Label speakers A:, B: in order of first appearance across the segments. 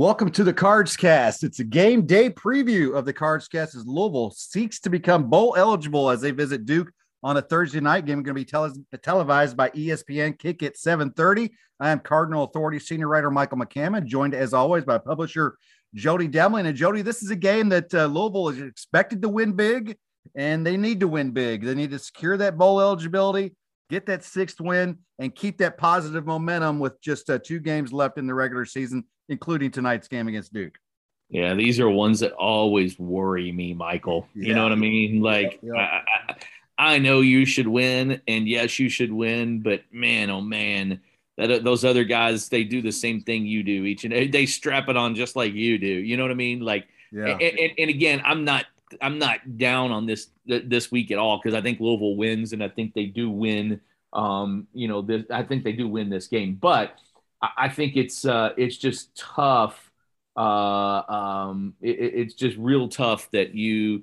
A: Welcome to the Cards Cast. It's a game day preview of the Cards Cast as Louisville seeks to become bowl eligible as they visit Duke on a Thursday night game. Going to be tele- televised by ESPN. Kick at 7:30. I am Cardinal Authority senior writer Michael McCammon, joined as always by publisher Jody Demling. And Jody, this is a game that uh, Louisville is expected to win big, and they need to win big. They need to secure that bowl eligibility, get that sixth win, and keep that positive momentum with just uh, two games left in the regular season including tonight's game against Duke.
B: Yeah, these are ones that always worry me, Michael. Yeah. You know what I mean? Like, yeah, yeah. I, I, I, know you should win, and yes, you should win, but man, oh man, that those other guys they do the same thing you do each and they strap it on just like you do. You know what I mean? Like, yeah. and, and, and again, I'm not I'm not down on this this week at all because I think Louisville wins, and I think they do win. Um, you know, this, I think they do win this game, but I think it's uh, it's just tough. Uh, um, it, it's just real tough that you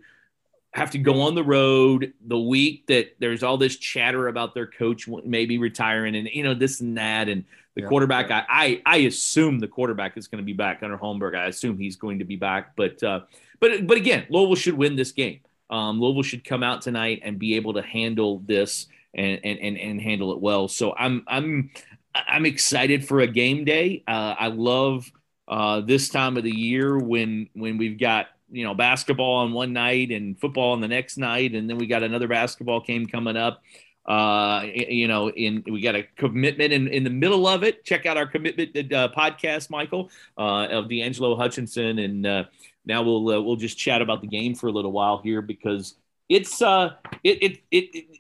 B: have to go on the road the week that there's all this chatter about their coach maybe retiring and you know this and that and the yeah. quarterback. I, I, I assume the quarterback is going to be back Gunnar Holmberg. I assume he's going to be back, but uh, but but again, Louisville should win this game. Um, Louisville should come out tonight and be able to handle this and and and, and handle it well. So I'm I'm I'm excited for a game day. Uh, I love uh, this time of the year when when we've got you know basketball on one night and football on the next night, and then we got another basketball game coming up. Uh, you know, in we got a commitment in, in the middle of it. Check out our commitment uh, podcast, Michael, uh, of D'Angelo Hutchinson, and uh, now we'll uh, we'll just chat about the game for a little while here because it's uh it it, it, it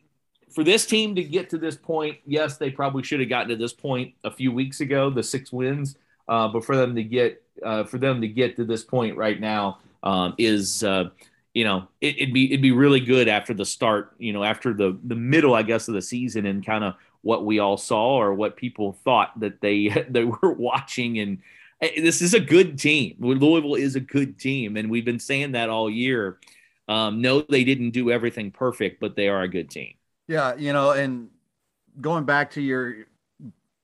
B: for this team to get to this point, yes, they probably should have gotten to this point a few weeks ago, the six wins. Uh, but for them to get uh, for them to get to this point right now um, is uh, you know it, would be it'd be really good after the start, you know, after the the middle, I guess, of the season and kind of what we all saw or what people thought that they they were watching and this is a good team. Louisville is a good team, and we've been saying that all year. Um, no, they didn't do everything perfect, but they are a good team.
A: Yeah, you know, and going back to your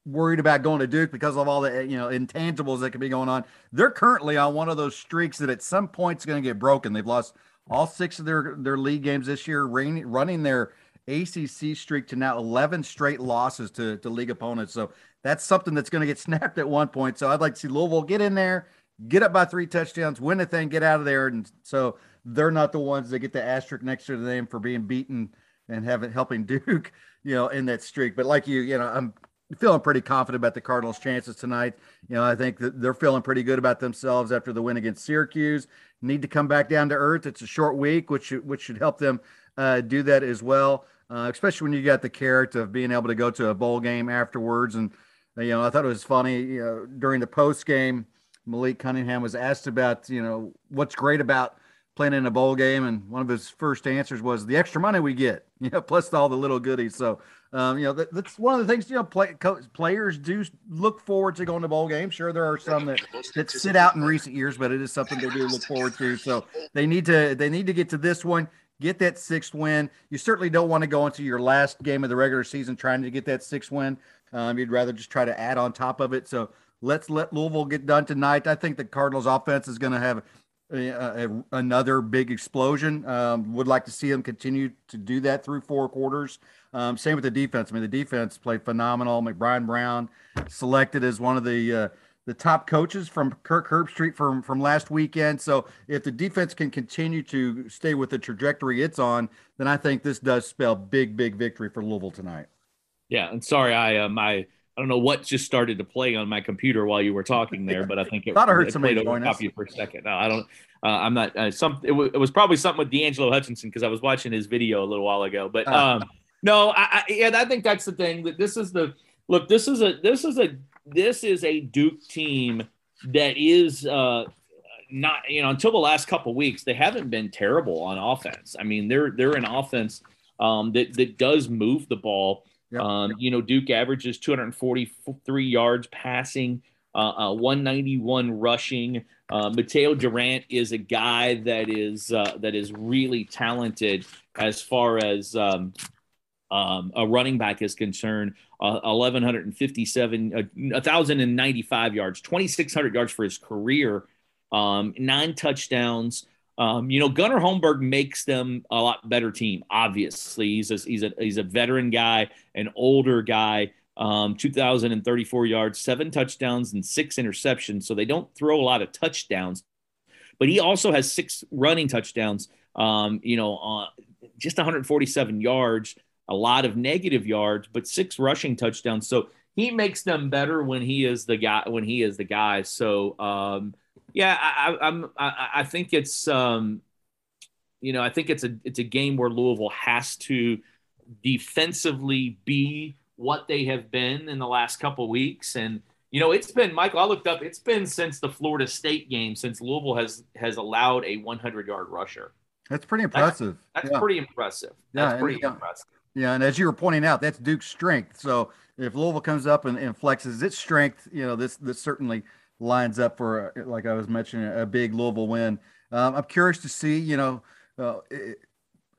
A: worried about going to Duke because of all the you know intangibles that could be going on. They're currently on one of those streaks that at some point is going to get broken. They've lost all six of their their league games this year, running their ACC streak to now 11 straight losses to to league opponents. So that's something that's going to get snapped at one point. So I'd like to see Louisville get in there, get up by three touchdowns, win the thing, get out of there, and so they're not the ones that get the asterisk next to the name for being beaten and having helping Duke, you know, in that streak. But like you, you know, I'm feeling pretty confident about the Cardinals' chances tonight. You know, I think that they're feeling pretty good about themselves after the win against Syracuse. Need to come back down to earth. It's a short week, which which should help them uh, do that as well. Uh, especially when you got the carrot of being able to go to a bowl game afterwards. And you know, I thought it was funny. You know, during the post game, Malik Cunningham was asked about you know what's great about playing in a bowl game, and one of his first answers was the extra money we get, you know, plus all the little goodies. So, um, you know, that, that's one of the things you know play, co- players do look forward to going to bowl games. Sure, there are some that that sit out in recent years, but it is something they do look forward to. So they need to they need to get to this one. Get that sixth win. You certainly don't want to go into your last game of the regular season trying to get that sixth win. Um, you'd rather just try to add on top of it. So let's let Louisville get done tonight. I think the Cardinals offense is going to have a, a, another big explosion. Um, would like to see them continue to do that through four quarters. Um, same with the defense. I mean, the defense played phenomenal. McBride Brown selected as one of the uh, the top coaches from Kirk Herbstreit from from last weekend. So if the defense can continue to stay with the trajectory it's on, then I think this does spell big, big victory for Louisville tonight.
B: Yeah, and sorry, I uh, my I don't know what just started to play on my computer while you were talking there, but I think it,
A: thought I heard
B: it
A: somebody played over
B: copy for a second. No, I don't. Uh, I'm not. Uh, some. It, w- it, was probably something with D'Angelo Hutchinson because I was watching his video a little while ago. But uh. um, no, I, I, yeah, I think that's the thing. That this is the look. This is a. This is a. This is a Duke team that is uh, not you know until the last couple weeks they haven't been terrible on offense. I mean they're they're an offense um, that that does move the ball. Yep. Um, you know Duke averages 243 yards passing, uh, uh, 191 rushing. Uh, Mataeo Durant is a guy that is uh, that is really talented as far as um, um, a running back is concerned. Uh, 1157, uh, 1095 yards, 2600 yards for his career um, nine touchdowns. Um, you know, Gunnar Holmberg makes them a lot better team. Obviously, he's a, he's a he's a veteran guy, an older guy. Um, 2,034 yards, seven touchdowns, and six interceptions. So they don't throw a lot of touchdowns, but he also has six running touchdowns. Um, you know, uh, just 147 yards, a lot of negative yards, but six rushing touchdowns. So he makes them better when he is the guy. When he is the guy. So um, yeah, I, I'm. I, I think it's um, you know I think it's a it's a game where Louisville has to defensively be what they have been in the last couple weeks and you know it's been michael i looked up it's been since the florida state game since louisville has has allowed a 100 yard rusher
A: that's pretty impressive
B: that's, that's yeah. pretty impressive that's yeah, pretty
A: yeah.
B: impressive
A: yeah and as you were pointing out that's duke's strength so if louisville comes up and, and flexes its strength you know this this certainly lines up for, like I was mentioning, a big Louisville win. Um, I'm curious to see, you know, uh, it,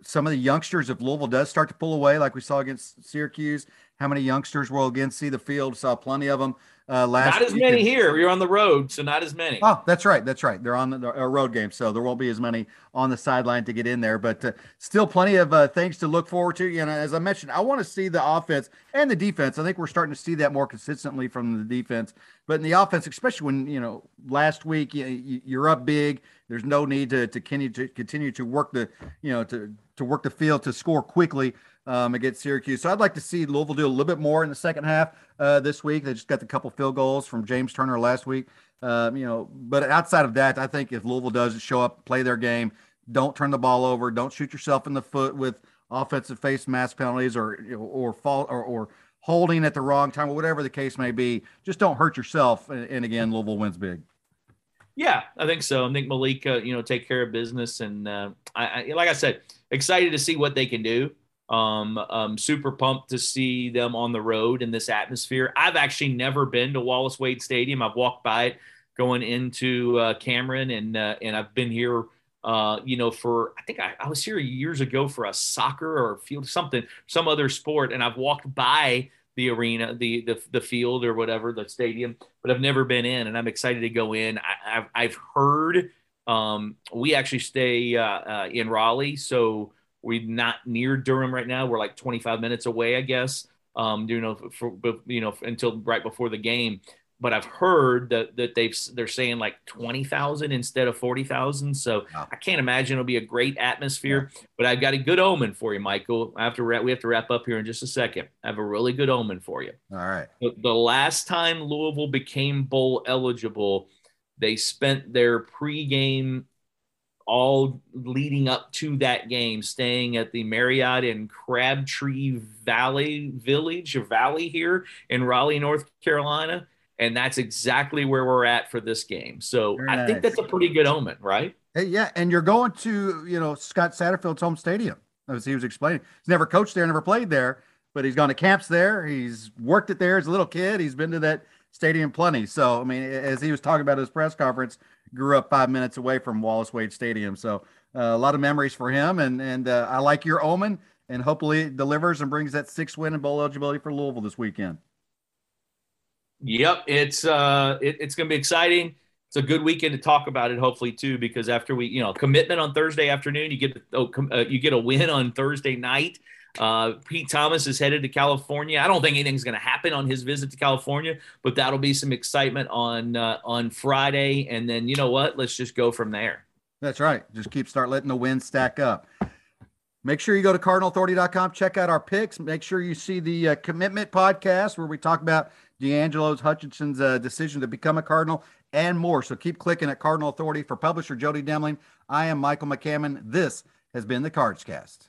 A: some of the youngsters, if Louisville does start to pull away, like we saw against Syracuse, how many youngsters will again see the field? Saw plenty of them uh, last.
B: Not as many here. You're on the road, so not as many.
A: Oh, that's right. That's right. They're on the, a road game, so there won't be as many on the sideline to get in there. But uh, still, plenty of uh, things to look forward to. You know, as I mentioned, I want to see the offense and the defense. I think we're starting to see that more consistently from the defense. But in the offense, especially when you know last week you, you're up big. There's no need to to continue to continue to work the you know to to work the field to score quickly um, against Syracuse. So I'd like to see Louisville do a little bit more in the second half uh, this week. They just got the couple field goals from James Turner last week. Um, you know, but outside of that, I think if Louisville does show up, play their game, don't turn the ball over, don't shoot yourself in the foot with offensive face mask penalties or or fall or, or holding at the wrong time or whatever the case may be. Just don't hurt yourself. And, and again, Louisville wins big.
B: Yeah, I think so. I think Malika, you know, take care of business, and uh, I, I, like I said, excited to see what they can do. Um, um, super pumped to see them on the road in this atmosphere. I've actually never been to Wallace Wade Stadium. I've walked by it going into uh, Cameron, and uh, and I've been here. Uh, you know, for I think I, I, was here years ago for a soccer or field something, some other sport, and I've walked by the arena, the the the field or whatever, the stadium, but I've never been in, and I'm excited to go in. I, have I've heard um, we actually stay uh, uh, in Raleigh, so we're not near Durham right now. We're like 25 minutes away, I guess. Um, you know, for, you know, until right before the game. But I've heard that that they've they're saying like 20,000 instead of 40,000. So wow. I can't imagine it'll be a great atmosphere. Yeah. But I've got a good omen for you, Michael. I have to we have to wrap up here in just a second. I have a really good omen for you.
A: All right.
B: The, the last time Louisville became bowl eligible, they spent their pregame all leading up to that game, staying at the Marriott in Crabtree Valley Village or Valley here in Raleigh, North Carolina. And that's exactly where we're at for this game. So Very I nice. think that's a pretty good omen, right?
A: Hey, yeah. And you're going to, you know, Scott Satterfield's home stadium, as he was explaining. He's never coached there, never played there, but he's gone to camps there. He's worked it there as a little kid. He's been to that stadium plenty. So, I mean, as he was talking about his press conference, grew up five minutes away from Wallace Wade Stadium. So uh, a lot of memories for him. And and uh, I like your omen, and hopefully it delivers and brings that six win and bowl eligibility for Louisville this weekend.
B: Yep, it's uh, it, it's going to be exciting. It's a good weekend to talk about it, hopefully too, because after we, you know, commitment on Thursday afternoon, you get oh, uh, you get a win on Thursday night. Uh, Pete Thomas is headed to California. I don't think anything's going to happen on his visit to California, but that'll be some excitement on uh, on Friday. And then you know what? Let's just go from there.
A: That's right. Just keep start letting the wins stack up. Make sure you go to cardinalauthority.com, check out our picks. Make sure you see the uh, commitment podcast where we talk about D'Angelo's Hutchinson's uh, decision to become a Cardinal and more. So keep clicking at Cardinal Authority for publisher Jody Demling. I am Michael McCammon. This has been the Cards Cast.